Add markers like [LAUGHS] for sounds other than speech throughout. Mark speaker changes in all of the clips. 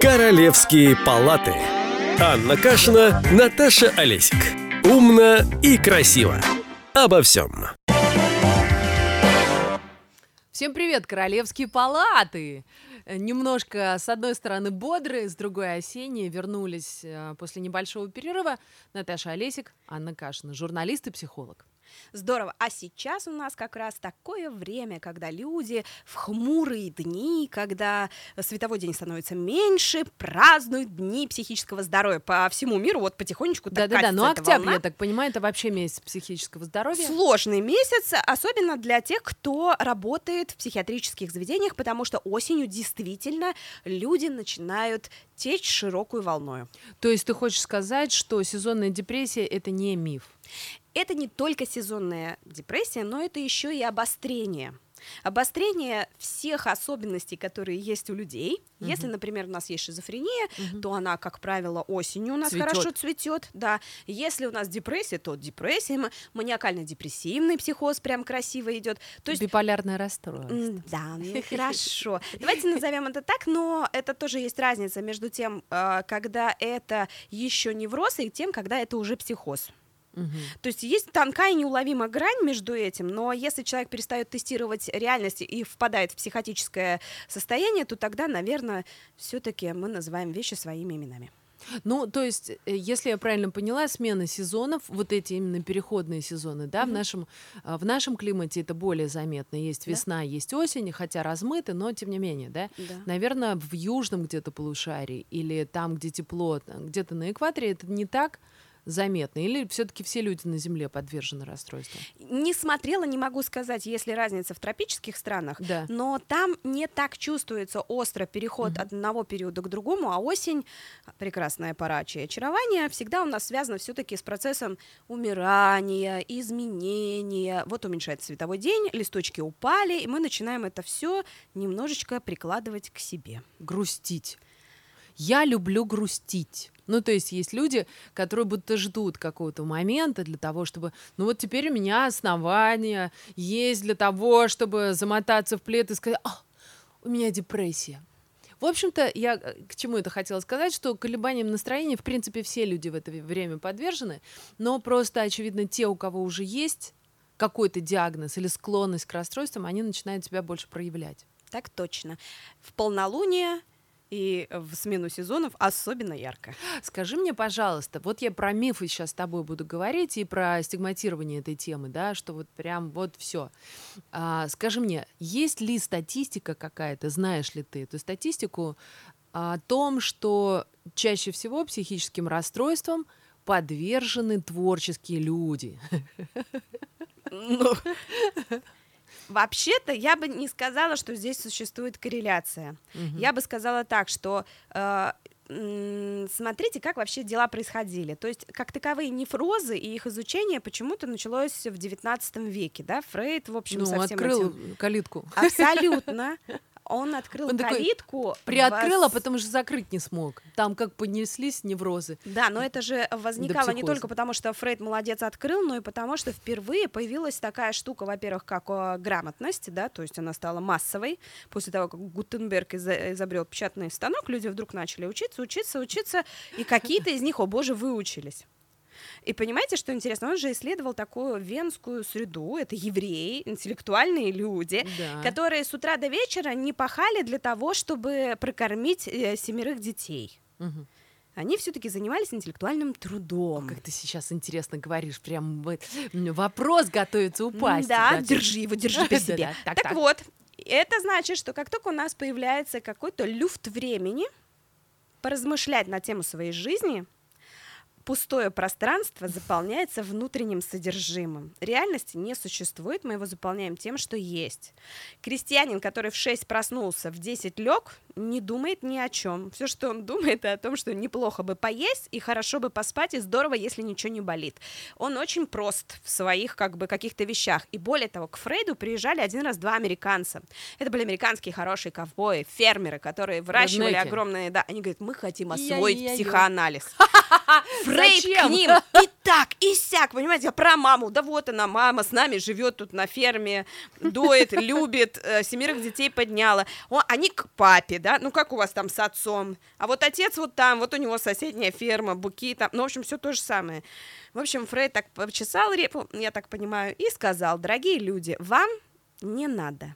Speaker 1: Королевские палаты. Анна Кашина, Наташа Олесик. Умно и красиво. Обо всем.
Speaker 2: Всем привет, королевские палаты! Немножко, с одной стороны, бодрые, с другой осенние. Вернулись э, после небольшого перерыва Наташа Олесик, Анна Кашина, журналист и психолог.
Speaker 3: Здорово. А сейчас у нас как раз такое время, когда люди в хмурые дни, когда световой день становится меньше, празднуют дни психического здоровья по всему миру. Вот потихонечку так
Speaker 2: Да-да-да,
Speaker 3: катится
Speaker 2: ну октябрь,
Speaker 3: волна.
Speaker 2: я так понимаю, это вообще месяц психического здоровья.
Speaker 3: Сложный месяц, особенно для тех, кто работает в психиатрических заведениях, потому что осенью действительно люди начинают течь широкую волною.
Speaker 2: То есть ты хочешь сказать, что сезонная депрессия — это не миф?
Speaker 3: Это не только сезонная депрессия, но это еще и обострение. Обострение всех особенностей, которые есть у людей.
Speaker 2: Мгм.
Speaker 3: Если, например, у нас есть шизофрения,
Speaker 2: Мгм.
Speaker 3: то она, как правило, осенью у нас
Speaker 2: Цветёт.
Speaker 3: хорошо цветет. Да. Если у нас депрессия, то депрессия, ма- маниакально-депрессивный психоз прям красиво идет. То есть
Speaker 2: Биполярное расстройство.
Speaker 3: Да, [LAUGHS] ну хорошо. Давайте назовем это так, но это тоже есть разница между тем, э, когда это еще невроз, и тем, когда это уже психоз.
Speaker 2: Мгм.
Speaker 3: То есть есть тонкая и неуловимая грань между этим, но если человек перестает тестировать реальность и впадает в психотическое состояние, то тогда, наверное, все-таки мы называем вещи своими именами.
Speaker 2: Ну, то есть, э, если я правильно поняла, смена сезонов, вот эти именно переходные сезоны, да, в
Speaker 3: Мгм.
Speaker 2: нашем а, в нашем климате это более заметно. Есть
Speaker 3: Да.
Speaker 2: весна, есть осень, хотя размыты, но тем не менее, да. Наверное, в южном где-то полушарии или там, где тепло, где-то на экваторе, это не так заметно. Или все-таки все люди на Земле подвержены расстройству?
Speaker 3: Не смотрела, не могу сказать, есть ли разница в тропических странах,
Speaker 2: Да.
Speaker 3: но там не так чувствуется остро переход
Speaker 2: Мгм.
Speaker 3: от одного периода к другому, а осень, прекрасная пора чьи очарования, всегда у нас связана все-таки с процессом умирания, изменения. Вот уменьшается световой день, листочки упали, и мы начинаем это все немножечко прикладывать к себе.
Speaker 2: Грустить. Я люблю грустить. Ну, то есть есть люди, которые будто ждут какого-то момента для того, чтобы... Ну, вот теперь у меня основания есть для того, чтобы замотаться в плед и сказать, «А, у меня депрессия. В общем-то, я э, к чему это хотела сказать, что колебаниям настроения, в принципе, все люди в это время подвержены, но просто, очевидно, те, у кого уже есть какой-то диагноз или склонность к расстройствам, они начинают себя больше проявлять.
Speaker 3: Так точно. В полнолуние и в смену сезонов особенно ярко.
Speaker 2: Скажи мне, пожалуйста, вот я про мифы сейчас с тобой буду говорить и про стигматирование этой темы, да, что вот прям вот все. скажи мне, есть ли статистика какая-то, знаешь ли ты эту статистику о том, что чаще всего психическим расстройствам подвержены творческие люди?
Speaker 3: Ну, Вообще-то я бы не сказала, что здесь существует корреляция.
Speaker 2: Мгм.
Speaker 3: Я бы сказала так, что э, смотрите, как вообще дела происходили. То есть, как таковые нефрозы и их изучение почему-то началось в XIX веке, да? Фрейд, в общем,
Speaker 2: ну,
Speaker 3: со всем
Speaker 2: открыл
Speaker 3: этим-
Speaker 2: калитку.
Speaker 3: Абсолютно. [LAUGHS] Он открыл
Speaker 2: Он такой
Speaker 3: калитку.
Speaker 2: Приоткрыл, а
Speaker 3: вос-
Speaker 2: потом же закрыть не смог. Там как понеслись неврозы.
Speaker 3: Да, но это же возникало не только потому, что Фрейд молодец открыл, но и потому, что впервые появилась такая штука, во-первых, как э, грамотность, да, то есть она стала массовой. После того, как Гутенберг изобрел печатный станок, люди вдруг начали учиться, учиться, учиться, и какие-то из них, о боже, выучились. И понимаете, что интересно? Он же исследовал такую венскую среду, это евреи, интеллектуальные люди,
Speaker 2: Да.
Speaker 3: которые с утра до вечера не пахали для того, чтобы прокормить э, семерых детей
Speaker 2: Мгм.
Speaker 3: они все-таки занимались интеллектуальным трудом.
Speaker 2: Как ты сейчас интересно говоришь, прям вопрос готовится упасть.
Speaker 3: Да,
Speaker 2: туда.
Speaker 3: держи его, держи
Speaker 2: Да-да, [LAUGHS]
Speaker 3: себе.
Speaker 2: так.
Speaker 3: вот, это значит, что как только у нас появляется какой-то люфт времени, поразмышлять на тему своей жизни, пустое пространство заполняется внутренним содержимым. Реальности не существует, мы его заполняем тем, что есть. Крестьянин, который в 6 проснулся, в 10 лег, не думает ни о чем. Все, что он [LAUGHS] думает, это о том, что неплохо бы поесть и хорошо бы поспать, и здорово, если ничего не болит. Он очень прост в своих как бы каких-то вещах. И более того, к Фрейду приезжали один раз два американца. Это были американские хорошие ковбои, фермеры, которые выращивали
Speaker 2: Реднеки.
Speaker 3: огромные... Да, они говорят, мы хотим освоить
Speaker 2: Я-я-я.
Speaker 3: психоанализ. [LAUGHS]
Speaker 2: Зачем?
Speaker 3: к ним [LAUGHS] и так, и сяк, понимаете, а про маму, да вот она, мама с нами живет тут на ферме, доит, [LAUGHS] любит, э, семерых детей подняла. О, они к папе, да, ну как у вас там с отцом, а вот отец вот там, вот у него соседняя ферма, буки там, ну, в общем, все то же самое. В общем, Фрейд так почесал репу, я так понимаю, и сказал, дорогие люди, вам не надо.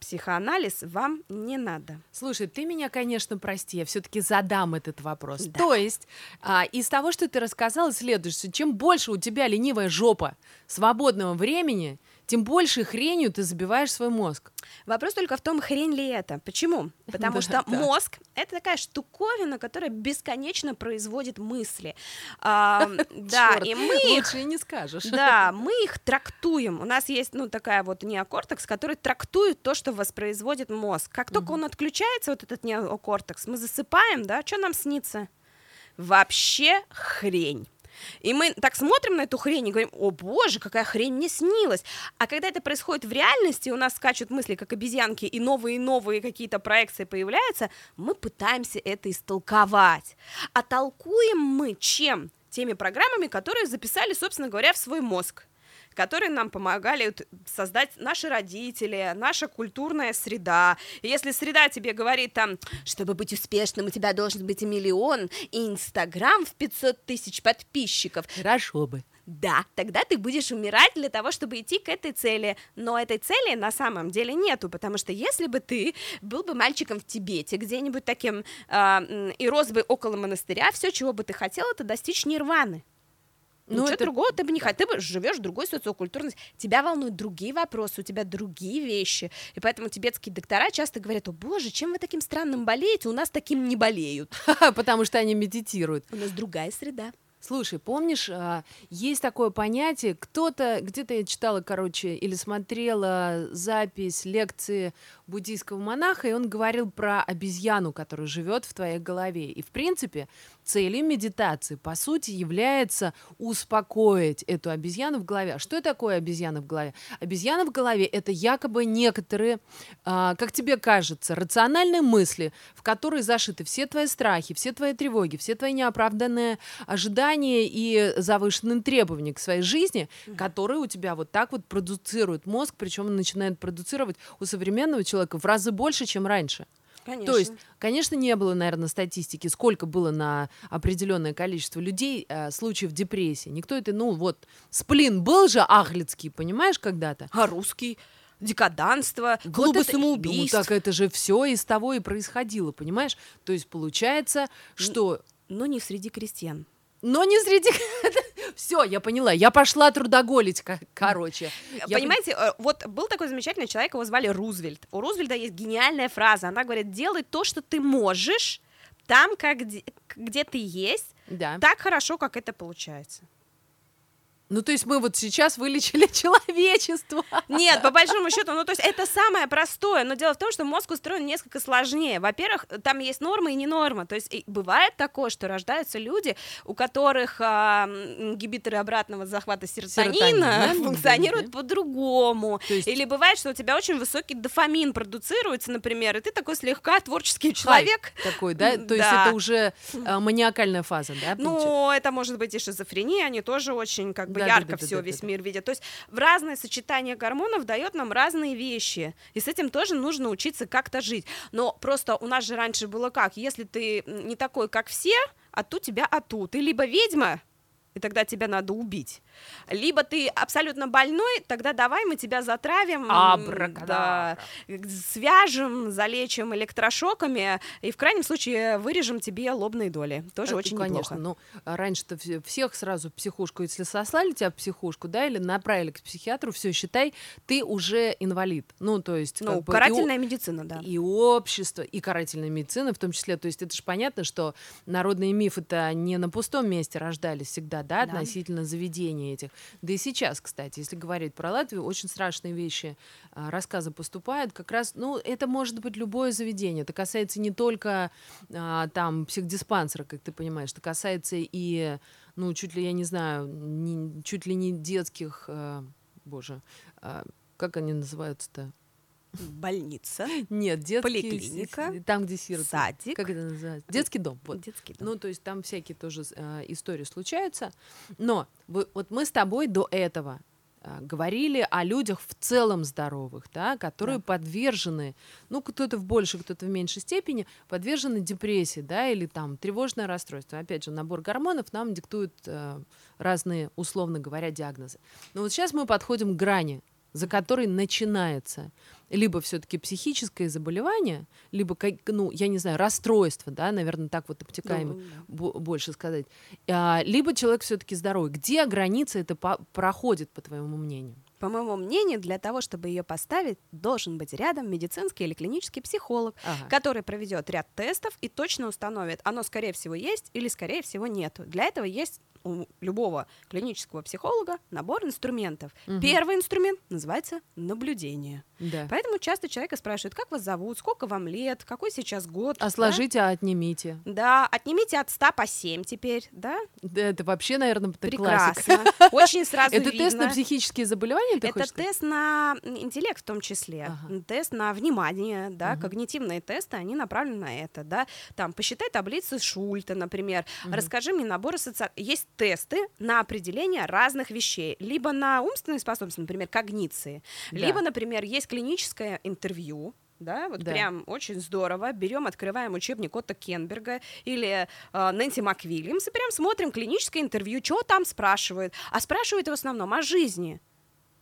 Speaker 3: Психоанализ вам не надо.
Speaker 2: Слушай, ты меня, конечно, прости, я все-таки задам этот вопрос.
Speaker 3: Да.
Speaker 2: То есть, а, из того, что ты рассказала, следует, что чем больше у тебя ленивая жопа свободного времени, тем больше хренью ты забиваешь свой мозг.
Speaker 3: Вопрос только в том, хрень ли это. Почему? [LAUGHS] Потому что мозг — это такая штуковина, которая бесконечно производит мысли. [LAUGHS] Да, и мы
Speaker 2: Лучше не скажешь.
Speaker 3: да, [LAUGHS] мы их трактуем. У нас есть, ну, такая вот неокортекс, который трактует то, что воспроизводит мозг. Как только он отключается, вот этот неокортекс, мы засыпаем, да, что нам снится? Вообще хрень. И мы так смотрим на эту хрень и говорим, о боже, какая хрень мне снилась. А когда это происходит в реальности, у нас скачут мысли, как обезьянки, и новые и новые какие-то проекции появляются, мы пытаемся это истолковать. А толкуем мы чем? Теми программами, которые записали, собственно говоря, в свой мозг которые нам помогали создать наши родители, наша культурная среда. И если среда тебе говорит там, чтобы быть успешным, у тебя должен быть и миллион, и Инстаграм в 500 тысяч подписчиков,
Speaker 2: Хорошо бы.
Speaker 3: да, тогда ты будешь умирать для того, чтобы идти к этой цели. Но этой цели на самом деле нету, потому что если бы ты был бы мальчиком в Тибете, где-нибудь таким, м, и рос бы около монастыря, все, чего бы ты хотел, это достичь нирваны.
Speaker 2: Ну,
Speaker 3: Ничего
Speaker 2: это-
Speaker 3: другого ты бы не хотел. Ты бы живешь в другой социокультурности. Тебя волнуют другие вопросы, у тебя другие вещи. И поэтому тибетские доктора часто говорят, о боже, чем вы таким странным болеете? У нас таким не болеют. [LAUGHS]
Speaker 2: Потому что они медитируют.
Speaker 3: У нас другая среда.
Speaker 2: Слушай, помнишь, а, есть такое понятие, кто-то, где-то я читала, короче, или смотрела запись лекции буддийского монаха, и он говорил про обезьяну, которая живет в твоей голове. И, в принципе, целью медитации, по сути, является успокоить эту обезьяну в голове. Что такое обезьяна в голове? Обезьяна в голове — это якобы некоторые, а, как тебе кажется, рациональные мысли, в которые зашиты все твои страхи, все твои тревоги, все твои неоправданные ожидания и завышенные требования к своей жизни, которые у тебя вот так вот продуцирует мозг, причем он начинает продуцировать у современного человека в разы больше, чем раньше.
Speaker 3: Конечно.
Speaker 2: То есть, конечно, не было, наверное, статистики, сколько было на определенное количество людей э, случаев депрессии. Никто это, ну вот, сплин был же ахлицкий, понимаешь, когда-то?
Speaker 3: а русский декаданство,
Speaker 2: Вот
Speaker 3: клубы
Speaker 2: это-
Speaker 3: самоубийств.
Speaker 2: Ну, так это же все из того и происходило, понимаешь? То есть получается, что...
Speaker 3: Но не среди крестьян.
Speaker 2: Но не среди... [LAUGHS] Все, я поняла. Я пошла трудоголить, ко- короче. Пон-
Speaker 3: Понимаете, э, вот был такой замечательный человек, его звали Рузвельт. У Рузвельта есть гениальная фраза. Она говорит, делай то, что ты можешь, там, как, где, где ты есть,
Speaker 2: Да.
Speaker 3: так хорошо, как это получается.
Speaker 2: Ну, то есть мы вот сейчас вылечили [LAUGHS] человечество.
Speaker 3: Нет, по большому счету, ну то есть это самое простое, но дело в том, что мозг устроен несколько сложнее. Во-первых, там есть норма и не норма, то есть бывает такое, что рождаются люди, у которых а, м, ингибиторы обратного захвата серотонина,
Speaker 2: Серотонина,
Speaker 3: функционируют
Speaker 2: да.
Speaker 3: по-другому.
Speaker 2: Есть-
Speaker 3: Или бывает, что у тебя очень высокий дофамин продуцируется, например, и ты такой слегка творческий человек.
Speaker 2: Такой, да? То есть
Speaker 3: Да.
Speaker 2: это уже а, маниакальная фаза, да? получается?
Speaker 3: Ну, это может быть и шизофрения, они тоже очень как бы
Speaker 2: Да, да,
Speaker 3: ярко
Speaker 2: да, да,
Speaker 3: все
Speaker 2: да,
Speaker 3: весь
Speaker 2: да.
Speaker 3: мир видят. То есть в разное сочетание гормонов дает нам разные вещи. И с этим тоже нужно учиться как-то жить. Но просто у нас же раньше было как? Если ты не такой, как все, а тут тебя а тут. Ты либо ведьма, и тогда тебя надо убить. Либо ты абсолютно больной, тогда давай мы тебя затравим, да, свяжем, залечим электрошоками и в крайнем случае вырежем тебе лобные доли. Тоже
Speaker 2: Э,
Speaker 3: очень
Speaker 2: Конечно,
Speaker 3: неплохо.
Speaker 2: ну, а раньше-то все- всех сразу в психушку, если сослали тебя в психушку, да, или направили к психиатру, все, считай, ты уже инвалид. Ну, то есть...
Speaker 3: Ну,
Speaker 2: бы и
Speaker 3: карательная медицина, да.
Speaker 2: И общество, и карательная медицина в том числе. То есть это же понятно, что народные мифы-то не на пустом месте рождались всегда, да,
Speaker 3: Да.
Speaker 2: относительно этих. Да и сейчас, кстати, если говорить про Латвию, очень страшные вещи, а, рассказы поступают. Как раз, ну, это может быть любое заведение. Это касается не только а, там психдиспансера, как ты понимаешь, это касается и, ну, чуть ли, я не знаю, не- чуть ли не детских, э, боже, а, как они называются-то?
Speaker 3: Больница,
Speaker 2: Нет, детский...
Speaker 3: Поликлиника,
Speaker 2: Там, где сироты.
Speaker 3: садик,
Speaker 2: Как это называется? Детский дом. Вот.
Speaker 3: детский дом.
Speaker 2: Ну, то есть там всякие тоже э, истории случаются. Но вы- вот мы с тобой до этого э, говорили о людях в целом здоровых, да, которые
Speaker 3: Да.
Speaker 2: подвержены, ну, кто-то в большей, кто-то в меньшей степени, подвержены депрессии, да, или там тревожное расстройство. Опять же, набор гормонов нам диктует э, разные, условно говоря, диагнозы. Но вот сейчас мы подходим к грани, за которой начинается либо все-таки психическое заболевание, либо, ну, я не знаю, расстройство, да, наверное, так вот обтекаемо
Speaker 3: Ну, да.
Speaker 2: бо- больше сказать. А, либо человек все-таки здоровый. Где граница это проходит, по твоему мнению?
Speaker 3: По моему мнению, для того, чтобы ее поставить, должен быть рядом медицинский или клинический психолог,
Speaker 2: Ага.
Speaker 3: который проведет ряд тестов и точно установит, оно, скорее всего, есть или, скорее всего, нету. Для этого есть у любого клинического психолога набор инструментов.
Speaker 2: Мгм.
Speaker 3: Первый инструмент называется наблюдение.
Speaker 2: Да.
Speaker 3: Поэтому часто человека спрашивают, как вас зовут, сколько вам лет, какой сейчас год.
Speaker 2: А
Speaker 3: да?
Speaker 2: сложите, а отнимите.
Speaker 3: Да, отнимите от 100 по 7 теперь, да?
Speaker 2: Да, это вообще, наверное, классика.
Speaker 3: Прекрасно. Очень сразу [LAUGHS]
Speaker 2: Это тест на
Speaker 3: видно.
Speaker 2: психические заболевания, ты
Speaker 3: Это
Speaker 2: хочешь
Speaker 3: тест на интеллект в том числе,
Speaker 2: Ага.
Speaker 3: тест на внимание, да,
Speaker 2: Мгм.
Speaker 3: когнитивные тесты, они направлены на это, да, там, посчитай таблицы Шульта, например,
Speaker 2: Мгм.
Speaker 3: расскажи мне набор ассоциаций. Есть тесты на определение разных вещей, либо на умственные способности, например, когниции,
Speaker 2: Да.
Speaker 3: либо, например, есть клиническое интервью, да, вот
Speaker 2: Да.
Speaker 3: прям очень здорово. Берем, открываем учебник Отто Кенберга или э, Нэнси МакВильямс и прям смотрим клиническое интервью, что там спрашивают. А спрашивают в основном о жизни.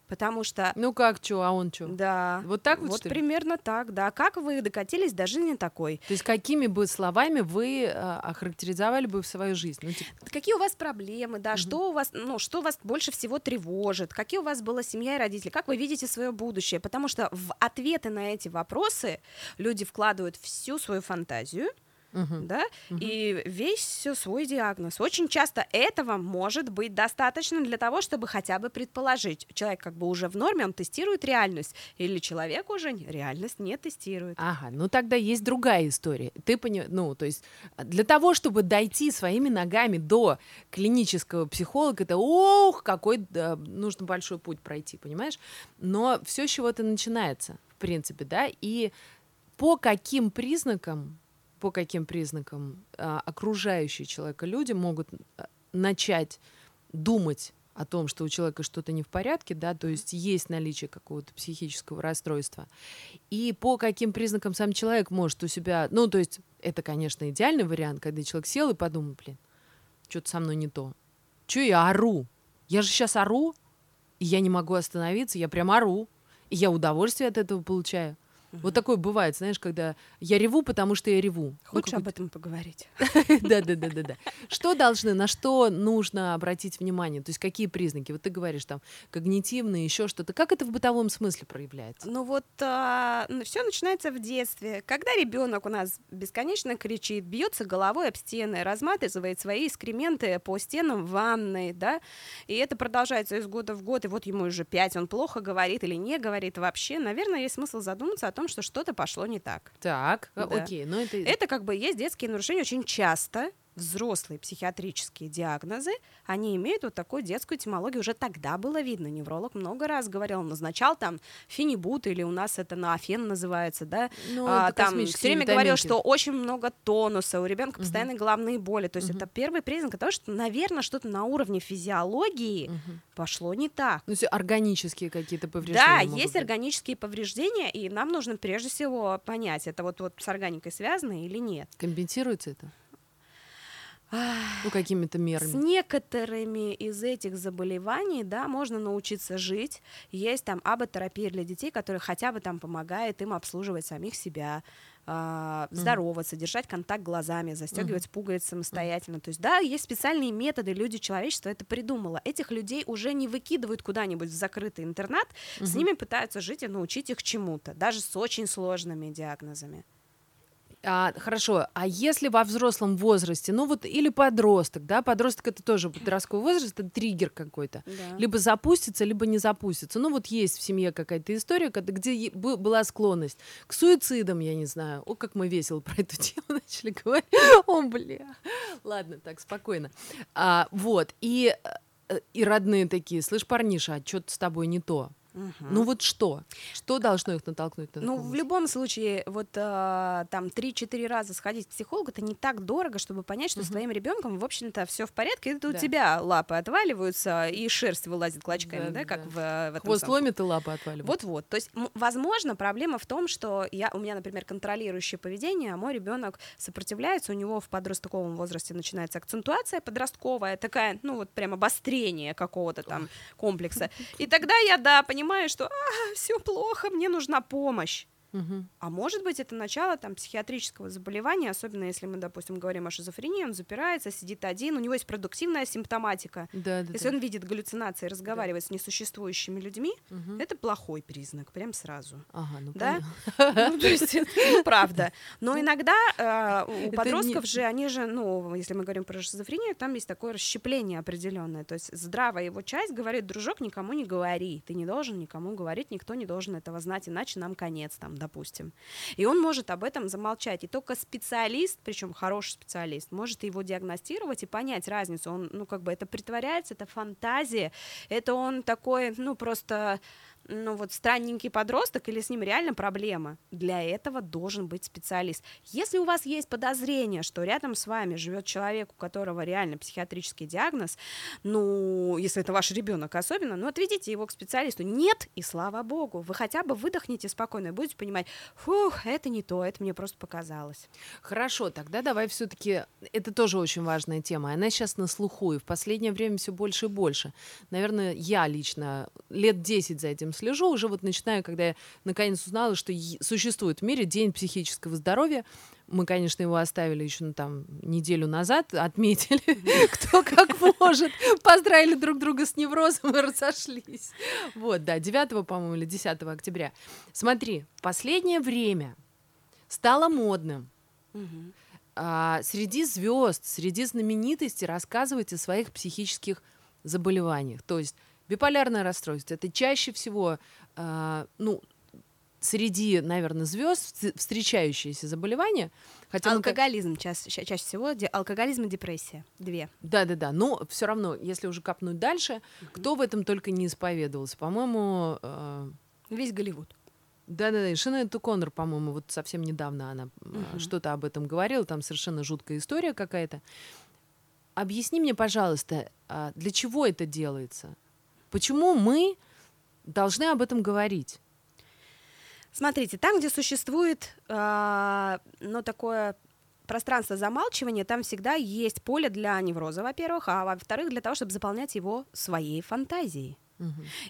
Speaker 3: Потому что
Speaker 2: Ну как, что, а он что?
Speaker 3: да.
Speaker 2: Вот так вот,
Speaker 3: Вот
Speaker 2: что ли?
Speaker 3: примерно так, да. Как вы докатились до жизни такой?
Speaker 2: То есть какими бы словами вы э, охарактеризовали бы свою жизнь? Ну, типа,
Speaker 3: Какие у вас проблемы, да,
Speaker 2: Мгм.
Speaker 3: что у вас, ну, что вас больше всего тревожит, какие у вас была семья и родители, как вы видите свое будущее, потому что в ответы на эти вопросы люди вкладывают всю свою фантазию,
Speaker 2: мгм.
Speaker 3: да,
Speaker 2: Мгм.
Speaker 3: и весь свой диагноз. Очень часто этого может быть достаточно для того, чтобы хотя бы предположить, человек как бы уже в норме, он тестирует реальность, или человек уже реальность не тестирует.
Speaker 2: Ага, ну тогда есть другая история. Ты понимаешь, ну, то есть а, для того, чтобы дойти своими ногами до клинического психолога, это, ох, какой да, нужно большой путь пройти, понимаешь? Но все с чего-то начинается, в принципе, да, и по каким признакам, по каким признакам а, окружающие человека люди могут а, начать думать о том, что у человека что-то не в порядке, да, то есть есть наличие какого-то психического расстройства, и по каким признакам сам человек может у себя, ну, то есть это, конечно, идеальный вариант, когда человек сел и подумал, блин, что-то со мной не то. Че я ору? Я же сейчас ору, и я не могу остановиться, я прям ору, и я удовольствие от этого получаю. Вот такое бывает, знаешь, когда я реву, потому что я реву. Ну,
Speaker 3: Хочешь
Speaker 2: какой-то-
Speaker 3: об этом поговорить?
Speaker 2: да, да, да, да, да. Что должны, на что нужно обратить внимание? То есть какие признаки? Вот ты говоришь там когнитивные, еще что-то. Как это в бытовом смысле проявляется?
Speaker 3: Ну вот все начинается в детстве, когда ребенок у нас бесконечно кричит, бьется головой об стены, разматывает свои экскременты по стенам ванной, да, и это продолжается из года в год, и вот ему уже пять, он плохо говорит или не говорит вообще, наверное, есть смысл задуматься о том, что что-то пошло не так.
Speaker 2: Так, а,
Speaker 3: Да.
Speaker 2: окей, ну это...
Speaker 3: Это как бы есть детские нарушения очень часто. Взрослые психиатрические диагнозы, они имеют вот такую детскую этимологию. Уже тогда было видно. Невролог много раз говорил, он назначал там фенибут, или у нас это наофен называется, да.
Speaker 2: Ну,
Speaker 3: А, там все время говорил, что очень много тонуса, у ребенка постоянные головные боли. То есть
Speaker 2: Мгм.
Speaker 3: это первый признак того, что, наверное, что-то на уровне физиологии
Speaker 2: Мгм.
Speaker 3: пошло не так.
Speaker 2: Ну, есть органические какие-то повреждения.
Speaker 3: Да, есть
Speaker 2: быть.
Speaker 3: органические повреждения, и нам нужно прежде всего понять, это вот, вот с органикой связано или нет.
Speaker 2: Компенсируется это? Ну, какими-то
Speaker 3: С
Speaker 2: мерами.
Speaker 3: некоторыми из этих заболеваний, да, можно научиться жить. Есть там аботерапия для детей, которая хотя бы там помогает им обслуживать самих себя, а, здороваться, держать контакт глазами, застегивать пуговицы самостоятельно. То есть, да, есть специальные методы, люди, человечество это придумало. Этих людей уже не выкидывают куда-нибудь в закрытый интернат, с
Speaker 2: Мгм.
Speaker 3: ними пытаются жить и научить их чему-то, даже с очень сложными диагнозами.
Speaker 2: А, хорошо, а если во взрослом возрасте, ну вот или подросток, да, подросток это тоже подростковый возраст, это триггер какой-то.
Speaker 3: Да.
Speaker 2: Либо запустится, либо не запустится. Ну вот есть в семье какая-то история, где была склонность к суицидам, я не знаю. О, как мы весело про эту [LAUGHS] тему начали говорить. О, бля. Ладно, так, спокойно. А, вот, и, э, и родные такие, слышь, парниша, а что-то с тобой не то. Ну вот что? Что должно их натолкнуть на
Speaker 3: Ну, в любом случае, вот а, там 3-4 раза сходить к психологу, это не так дорого, чтобы понять, что с
Speaker 2: Мгм.
Speaker 3: твоим ребенком, в общем-то, все в порядке, это
Speaker 2: Да.
Speaker 3: у тебя лапы отваливаются и шерсть вылазит клочками, да,
Speaker 2: Да,
Speaker 3: как
Speaker 2: да.
Speaker 3: в, э, в этом
Speaker 2: Хвост
Speaker 3: самом-
Speaker 2: ломит и лапы отваливают.
Speaker 3: Вот-вот. То есть, возможно, проблема в том, что я, у меня, например, контролирующее поведение, а мой ребенок сопротивляется, у него в подростковом возрасте начинается акцентуация подростковая, такая, ну вот прям обострение какого-то там комплекса. [LAUGHS] И тогда я, да, понимаю, что все плохо, мне нужна помощь.
Speaker 2: Мгм.
Speaker 3: А может быть, это начало там психиатрического заболевания, особенно если мы, допустим, говорим о шизофрении, он запирается, сидит один, у него есть продуктивная симптоматика.
Speaker 2: Да, да,
Speaker 3: Если
Speaker 2: да.
Speaker 3: он видит галлюцинации, разговаривает с несуществующими людьми,
Speaker 2: Мгм.
Speaker 3: это плохой признак, прям сразу.
Speaker 2: Ага, ну
Speaker 3: Да? Ну, то есть, [LAUGHS] ну, правда. Но иногда э, у подростков же, они же, ну, если мы говорим про шизофрению, там есть такое расщепление определенное. То есть здравая его часть говорит, дружок, никому не говори. Ты не должен никому говорить, никто не должен этого знать, иначе нам конец, там, допустим. И он может об этом замолчать. И только специалист, причем хороший специалист, может его диагностировать и понять разницу. Он, ну, как бы это притворяется, это фантазия, это он такой, ну, просто ну вот странненький подросток или с ним реально проблема. Для этого должен быть специалист. Если у вас есть подозрение, что рядом с вами живет человек, у которого реально психиатрический диагноз, ну, если это ваш ребенок особенно, ну, отведите его к специалисту. Нет, и слава богу, вы хотя бы выдохните спокойно и будете понимать, фух, это не то, это мне просто показалось.
Speaker 2: Хорошо, тогда давай все-таки. Это тоже очень важная тема. Она сейчас на слуху, и в последнее время все больше и больше. Наверное, я лично лет 10 за этим слежу. Уже вот начинаю, когда я наконец узнала, что существует в мире День психического здоровья. Мы, конечно, его оставили еще ну, там неделю назад, [LAUGHS] отметили, кто как может, поздравили друг друга с неврозом и разошлись. Вот, да, 9, по-моему, или 10 октября. Смотри, последнее время стало модным а, среди звезд, среди знаменитостей рассказывать о своих психических заболеваниях. То есть биполярное расстройство это чаще всего, а, ну, среди, наверное, звезд вс- встречающиеся заболевания. Хотя мы как-
Speaker 3: Алкоголизм чаще, ча- чаще всего, де- алкоголизм и депрессия, две.
Speaker 2: Да-да-да, но все равно, если уже копнуть дальше, кто в этом только не исповедовался. По-моему, э,
Speaker 3: Весь Голливуд.
Speaker 2: Да-да-да, Шинель Коннор, по-моему, вот совсем недавно она
Speaker 3: Мгм.
Speaker 2: что-то об этом говорила, там совершенно жуткая история какая-то. Объясни мне, пожалуйста, а, для чего это делается? Почему мы должны об этом говорить?
Speaker 3: Смотрите, там, где существует, а, ну, такое пространство замалчивания, там всегда есть поле для невроза, во-первых, а во-вторых, для того, чтобы заполнять его своей фантазией.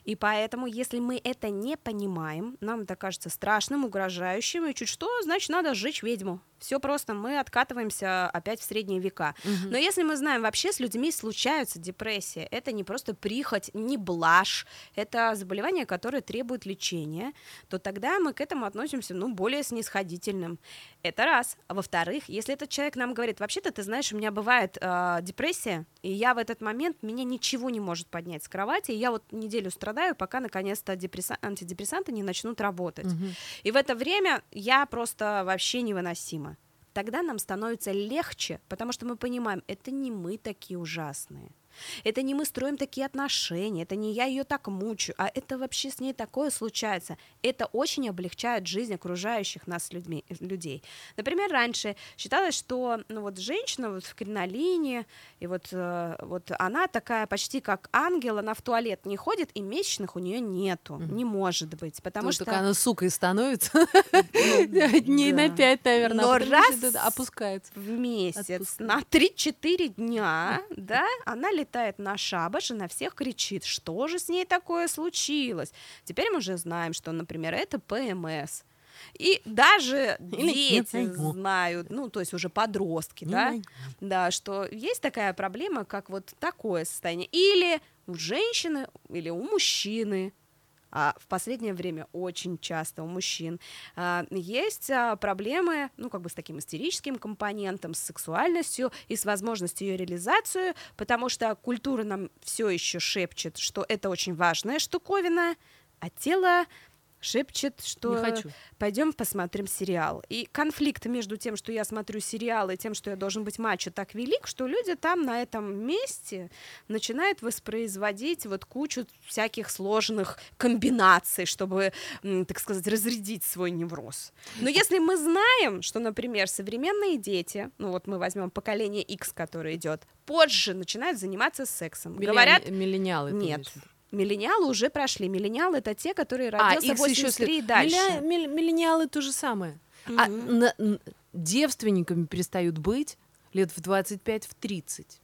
Speaker 3: И поэтому, если мы это не понимаем, нам это кажется страшным, угрожающим, и чуть что, значит, надо сжечь ведьму. Все просто, мы откатываемся опять в средние века.
Speaker 2: Мгм.
Speaker 3: Но если мы знаем, вообще с людьми случаются депрессии, это не просто прихоть, не блажь, это заболевание, которое требует лечения, то тогда мы к этому относимся, ну, более снисходительным. Это раз. А во-вторых, если этот человек нам говорит, вообще-то, ты знаешь, у меня бывает э, депрессия, и я в этот момент, меня ничего не может поднять с кровати, и я вот неделю страдаю, пока наконец-то депресса- антидепрессанты не начнут работать.
Speaker 2: Мгм.
Speaker 3: И в это время я просто вообще невыносима. Тогда нам становится легче, потому что мы понимаем, это не мы такие ужасные. Это не мы строим такие отношения, это не я ее так мучаю, а это вообще с ней такое случается. Это очень облегчает жизнь окружающих нас людьми, людей. Например, раньше считалось, что ну, вот женщина вот в кринолине, и вот, э, вот она такая почти как ангел, она в туалет не ходит, и месячных у нее нету,
Speaker 2: Мгм.
Speaker 3: не может быть, потому
Speaker 2: Ну,
Speaker 3: что...
Speaker 2: Только она сукой становится [LAUGHS] дней на пять, наверное,
Speaker 3: Но
Speaker 2: а уже,
Speaker 3: раз
Speaker 2: опускается.
Speaker 3: в месяц на 3-4 дня, [LAUGHS] да, она летает на шабаш и на всех кричит, что же с ней такое случилось. Теперь мы уже знаем, что, например, это ПМС. И даже [LAUGHS]
Speaker 2: Или
Speaker 3: дети знают, ну, то есть уже подростки, да, да, что есть такая проблема, как вот такое состояние. Или у женщины, или у мужчины, а в последнее время очень часто у мужчин а, есть а, проблемы, ну, как бы с таким истерическим компонентом, с сексуальностью и с возможностью ее реализацию, потому что культура нам все еще шепчет, что это очень важная штуковина, а тело шепчет, что
Speaker 2: Не хочу.
Speaker 3: пойдем посмотрим сериал. И конфликт между тем, что я смотрю сериал, и тем, что я должен быть мачо, так велик, что люди там на этом месте начинают воспроизводить вот кучу всяких сложных комбинаций, чтобы, так сказать, разрядить свой невроз. Но если мы знаем, что, например, современные дети, ну вот мы возьмем поколение X, которое идет, позже начинают заниматься сексом.
Speaker 2: Миллион-
Speaker 3: Говорят,
Speaker 2: миллениалы.
Speaker 3: нет.
Speaker 2: имеешь.
Speaker 3: Миллениалы уже прошли. Миллениалы это те, которые
Speaker 2: А,
Speaker 3: родился
Speaker 2: еще
Speaker 3: 83 и дальше.
Speaker 2: Милля- Миллениалы то же самое. А
Speaker 3: Мгм.
Speaker 2: на- девственниками перестают быть лет в 25, в 30.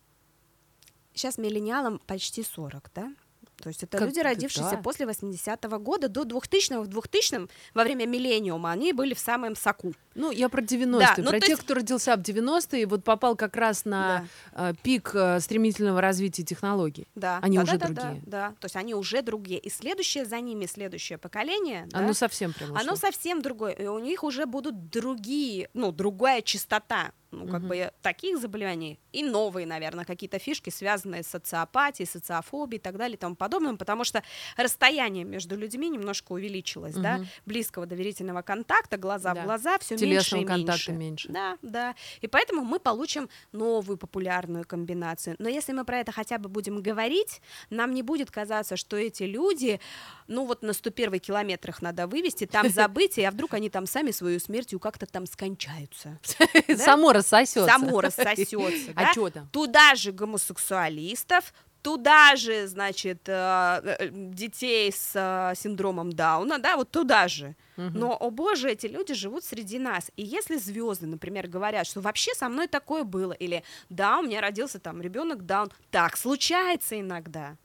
Speaker 3: Сейчас миллениалам почти 40, да? То есть это
Speaker 2: Как
Speaker 3: люди, родившиеся
Speaker 2: да?
Speaker 3: после 80-го года до 2000-го. В 2000-м, во время миллениума, они были в самом соку.
Speaker 2: Ну, я про 90-е,
Speaker 3: Да, ну,
Speaker 2: про тех,
Speaker 3: есть-
Speaker 2: кто родился в 90-е, вот попал как раз на э, пик э, стремительного развития технологий.
Speaker 3: Да.
Speaker 2: Они
Speaker 3: да,
Speaker 2: уже
Speaker 3: да, да,
Speaker 2: другие.
Speaker 3: Да, да. то есть они уже другие. И следующее за ними, следующее поколение, да,
Speaker 2: Оно совсем прям
Speaker 3: оно совсем другое. И у них уже будут другие, ну, другая частота ну, как
Speaker 2: Мгм.
Speaker 3: бы таких заболеваний и новые, наверное, какие-то фишки, связанные с социопатией, социофобией и так далее и тому подобным, потому что расстояние между людьми немножко увеличилось, да,
Speaker 2: Мгм.
Speaker 3: близкого доверительного контакта, глаза
Speaker 2: Да.
Speaker 3: в глаза, все меньше и меньше.
Speaker 2: меньше.
Speaker 3: Да, да. И поэтому мы получим новую популярную комбинацию. Но если мы про это хотя бы будем говорить, нам не будет казаться, что эти люди, ну вот на 101 километр их надо вывести, там [LAUGHS] забыть, а вдруг они там сами свою смертью как-то там скончаются. [LAUGHS] да?
Speaker 2: Само рассосется.
Speaker 3: Само рассосется. [LAUGHS]
Speaker 2: А что там?
Speaker 3: Туда же гомосексуалистов, туда же, значит, э, э, детей с э, синдромом Дауна, да, вот туда же. Но, о боже, эти люди живут среди нас. И если звезды, например, говорят, что вообще со мной такое было, или да, у меня родился там ребенок Даун, так случается иногда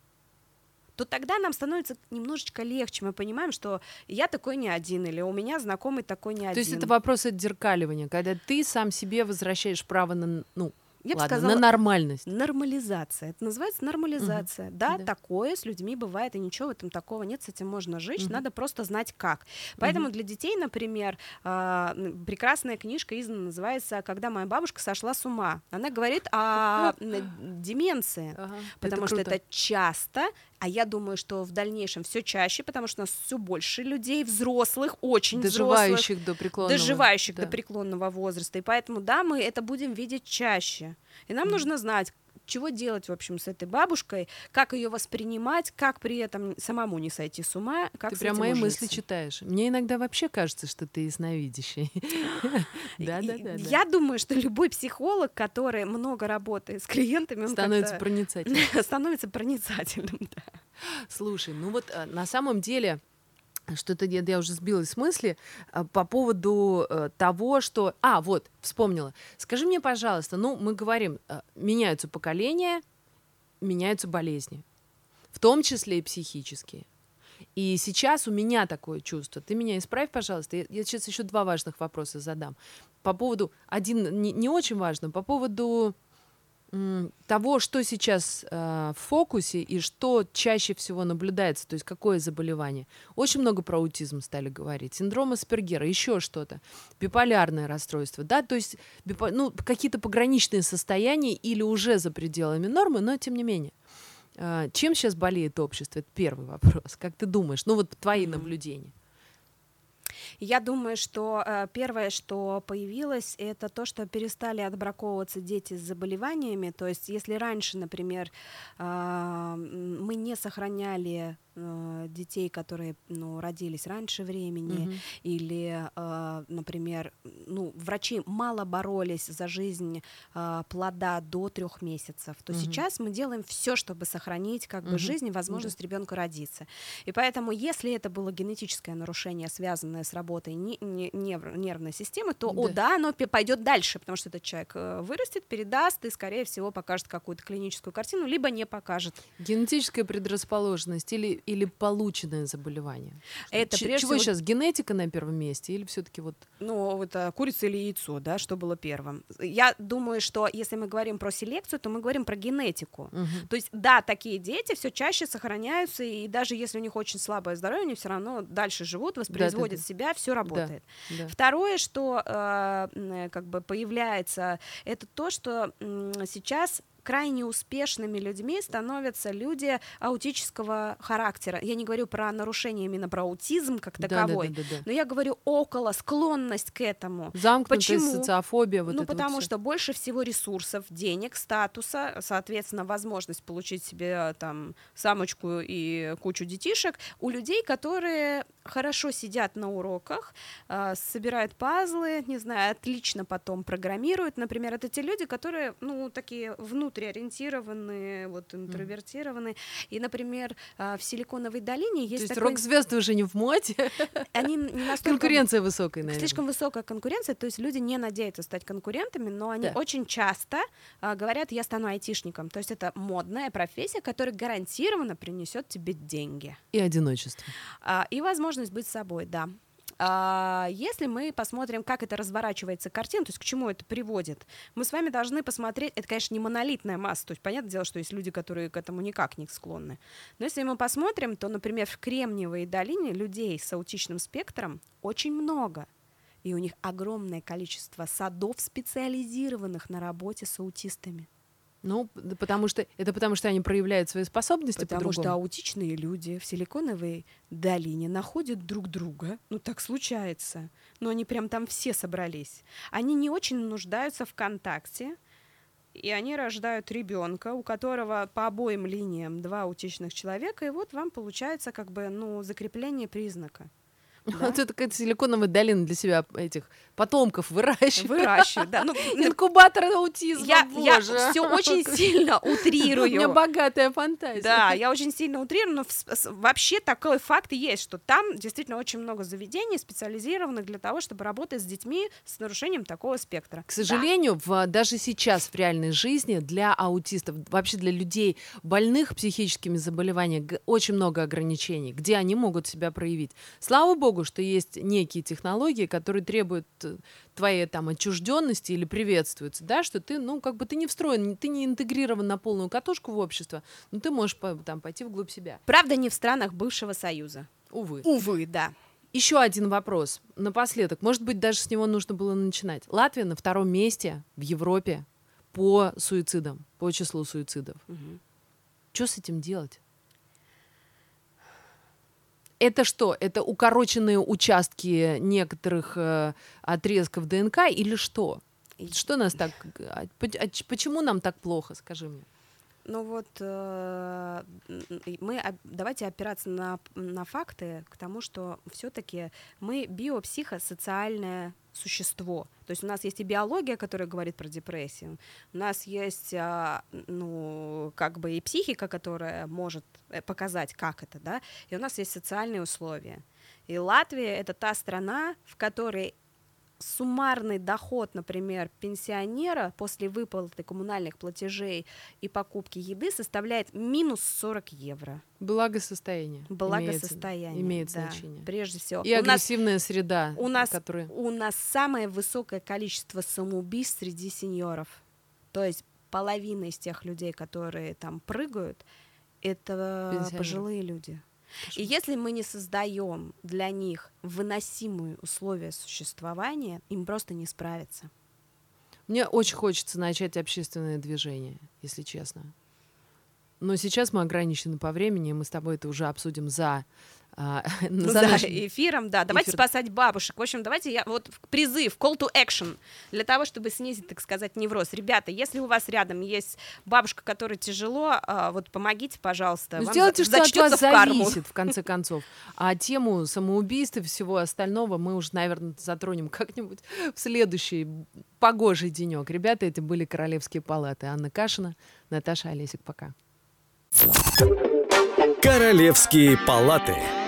Speaker 3: то тогда нам становится немножечко легче. Мы понимаем, что я такой не один, или у меня знакомый такой не один.
Speaker 2: То есть это вопрос отзеркаливания, когда ты сам себе возвращаешь право на, ну,
Speaker 3: Я бы
Speaker 2: ладно,
Speaker 3: сказала,
Speaker 2: на нормальность.
Speaker 3: Нормализация. Это называется нормализация. Да,
Speaker 2: Да.
Speaker 3: такое с людьми бывает, и ничего в этом такого нет, с этим можно жить,
Speaker 2: Мгм.
Speaker 3: надо просто знать как. Поэтому для детей, например, м, прекрасная книжка издана называется «Когда моя бабушка сошла с ума». Она говорит о [LAUGHS] деменции. Потому что
Speaker 2: круто.
Speaker 3: это часто, а я думаю, что в дальнейшем все чаще, потому что у нас все больше людей, взрослых, очень взрослых,
Speaker 2: доживающих до преклонного.
Speaker 3: доживающих
Speaker 2: да.
Speaker 3: до преклонного возраста. И поэтому, да, мы это будем видеть чаще. И нам нужно знать, чего делать, в общем, с этой бабушкой, как ее воспринимать, как при этом самому не сойти с ума, как
Speaker 2: Ты прям мои
Speaker 3: ужиться.
Speaker 2: мысли читаешь. Мне иногда вообще кажется, что ты ясновидящий. Да, да, да.
Speaker 3: Я думаю, что любой психолог, который много работает с клиентами, он
Speaker 2: Становится проницательным. [LAUGHS]
Speaker 3: становится проницательным. [LAUGHS] да.
Speaker 2: Слушай, ну вот э, на самом деле что-то я, я уже сбилась с мысли э, по поводу э, того, что... А, вот, вспомнила. Скажи мне, пожалуйста, ну, мы говорим, э, меняются поколения, меняются болезни, в том числе и психические. И сейчас у меня такое чувство. Ты меня исправь, пожалуйста. Я, я сейчас еще два важных вопроса задам. По поводу... Один не, не очень важно. По поводу того, что сейчас э, в фокусе и что чаще всего наблюдается, то есть какое заболевание. Очень много про аутизм стали говорить, синдром Аспергера, еще что-то, биполярное расстройство, да, то есть бипо- ну, какие-то пограничные состояния или уже за пределами нормы, но тем не менее. Э, чем сейчас болеет общество? Это первый вопрос. Как ты думаешь? Ну вот твои
Speaker 3: Мгм.
Speaker 2: наблюдения.
Speaker 3: Я думаю, что э, первое, что появилось, это то, что перестали отбраковываться дети с заболеваниями. То есть, если раньше, например, а, мы не сохраняли э, детей, которые ну, родились раньше времени,
Speaker 2: Мгм.
Speaker 3: или, э, например, ну, врачи мало боролись за жизнь э, плода до трех месяцев, то
Speaker 2: Мгм.
Speaker 3: сейчас мы делаем все, чтобы сохранить как бы
Speaker 2: Мгм.
Speaker 3: жизнь и возможность ребенка родиться. И поэтому, если это было генетическое нарушение, связанное с работой не- не- невр- нервной системы, то, о
Speaker 2: Да.
Speaker 3: да, оно пойдет дальше, потому что этот человек э, вырастет, передаст и, скорее всего, покажет какую-то клиническую картину, либо не покажет.
Speaker 2: Генетическая предрасположенность или, или полученное заболевание?
Speaker 3: Это
Speaker 2: Ч-
Speaker 3: прежде
Speaker 2: чего
Speaker 3: всего-
Speaker 2: сейчас? Генетика на первом месте или все-таки вот
Speaker 3: Ну, это курица или яйцо, да, что было первым. Я думаю, что если мы говорим про селекцию, то мы говорим про генетику.
Speaker 2: Мгм.
Speaker 3: То есть, да, такие дети все чаще сохраняются, и даже если у них очень слабое здоровье, они все равно дальше живут, воспроизводят
Speaker 2: Да-да-да.
Speaker 3: себя, все работает.
Speaker 2: Да.
Speaker 3: Второе, что э, м, как бы появляется, это то, что м, сейчас крайне успешными людьми становятся люди аутического характера. Я не говорю про нарушение именно про аутизм как таковой,
Speaker 2: Да, да, да, да.
Speaker 3: но я говорю около склонность к этому.
Speaker 2: Замкнутость,
Speaker 3: Почему?
Speaker 2: социофобия, вот
Speaker 3: ну,
Speaker 2: вот
Speaker 3: потому
Speaker 2: всё.
Speaker 3: что больше всего ресурсов, денег, статуса, соответственно, возможность получить себе там самочку и кучу детишек у людей, которые хорошо сидят на уроках, а, собирают пазлы, не знаю, отлично потом программируют. Например, это те люди, которые, ну, такие внутриориентированные, вот интровертированные. И, например, а, в Силиконовой долине
Speaker 2: То
Speaker 3: есть
Speaker 2: есть
Speaker 3: такой...
Speaker 2: рок-звезды уже не в моде,
Speaker 3: Они не настолько
Speaker 2: конкуренция высокая, наверное.
Speaker 3: Слишком высокая конкуренция, то есть люди не надеются стать конкурентами, но они
Speaker 2: Да.
Speaker 3: очень часто а, говорят, я стану айтишником. То есть это модная профессия, которая гарантированно принесет тебе деньги.
Speaker 2: И одиночество.
Speaker 3: И возможность быть собой, да. А, если мы посмотрим, как это разворачивается картина, то есть к чему это приводит, мы с вами должны посмотреть, это, конечно, не монолитная масса, то есть понятное дело, что есть люди, которые к этому никак не склонны. Но если мы посмотрим, то, например, в Кремниевой долине людей с аутичным спектром очень много. И у них огромное количество садов, специализированных на работе с аутистами.
Speaker 2: Ну, потому что это потому что они проявляют свои способности
Speaker 3: Потому что
Speaker 2: по-другому.
Speaker 3: аутичные люди в Силиконовой долине находят друг друга. Ну, так случается. Но они прям там все собрались. Они не очень нуждаются в контакте. И они рождают ребенка, у которого по обоим линиям два аутичных человека, и вот вам получается как бы ну закрепление признака. Да.
Speaker 2: Вот это какая-то силиконовая долина для себя этих потомков выращивает.
Speaker 3: Выращивают, да. [LAUGHS] Ну,
Speaker 2: Инкубатор аутизма,
Speaker 3: я, все очень сильно
Speaker 2: У меня
Speaker 3: утрирую.
Speaker 2: богатая фантазия.
Speaker 3: Да, я очень сильно утрирую, но вообще такой факт есть, что там действительно очень много заведений, специализированных для того, чтобы работать с детьми с нарушением такого спектра.
Speaker 2: К сожалению, в, даже сейчас в реальной жизни для аутистов, вообще для людей больных психическими заболеваниями, очень много ограничений, где они могут себя проявить. Слава богу, что есть некие технологии, которые требуют э, твоей там отчужденности или приветствуются, да, что ты, ну, как бы ты не встроен, ты не интегрирован на полную катушку в общество, но ты можешь там пойти вглубь себя.
Speaker 3: Правда, не в странах бывшего Союза.
Speaker 2: Увы.
Speaker 3: Увы, да.
Speaker 2: Еще один вопрос напоследок. Может быть, даже с него нужно было начинать. Латвия на втором месте в Европе по суицидам, по числу суицидов. Что с этим делать? Это что? Это укороченные участки некоторых э, отрезков ДНК или что? Что нас так... а, поч- а ч- Почему нам так плохо, скажи мне?
Speaker 3: Ну вот э, мы давайте опираться на, на факты к тому, что все-таки мы биопсихосоциальное существо. То есть у нас есть и биология, которая говорит про депрессию, у нас есть, а, ну, как бы и психика, которая может э, показать, как это, да, и у нас есть социальные условия. И Латвия — это та страна, в которой суммарный доход, например, пенсионера после выплаты коммунальных платежей и покупки еды составляет минус 40 евро.
Speaker 2: Благосостояние.
Speaker 3: Благосостояние.
Speaker 2: Имеет
Speaker 3: да,
Speaker 2: значение.
Speaker 3: Прежде всего.
Speaker 2: И
Speaker 3: у, нас,
Speaker 2: агрессивная среда,
Speaker 3: у нас-
Speaker 2: которая...
Speaker 3: у нас самое высокое количество самоубийств среди сеньоров. То есть половина из тех людей, которые там прыгают, это пожилые люди. И если мы не создаем для них выносимые условия существования, им просто не справиться.
Speaker 2: Мне очень хочется начать общественное движение, если честно. Но сейчас мы ограничены по времени, мы с тобой это уже обсудим за, а, [LAUGHS] за
Speaker 3: За
Speaker 2: наш-
Speaker 3: эфиром, да. Давайте
Speaker 2: эфир.
Speaker 3: спасать бабушек. В общем, давайте я вот призыв, call to action для того, чтобы снизить, так сказать, невроз. Ребята, если у вас рядом есть бабушка, которой тяжело, а, вот помогите, пожалуйста.
Speaker 2: Ну, Сделайте,
Speaker 3: за-
Speaker 2: что от вас
Speaker 3: в карму.
Speaker 2: зависит, в конце [LAUGHS] концов. А тему самоубийств и всего остального мы уже, наверное, затронем как-нибудь в следующий погожий денек. Ребята, это были Королевские палаты. Анна Кашина, Наташа Олесик. Пока.
Speaker 1: Королевские палаты.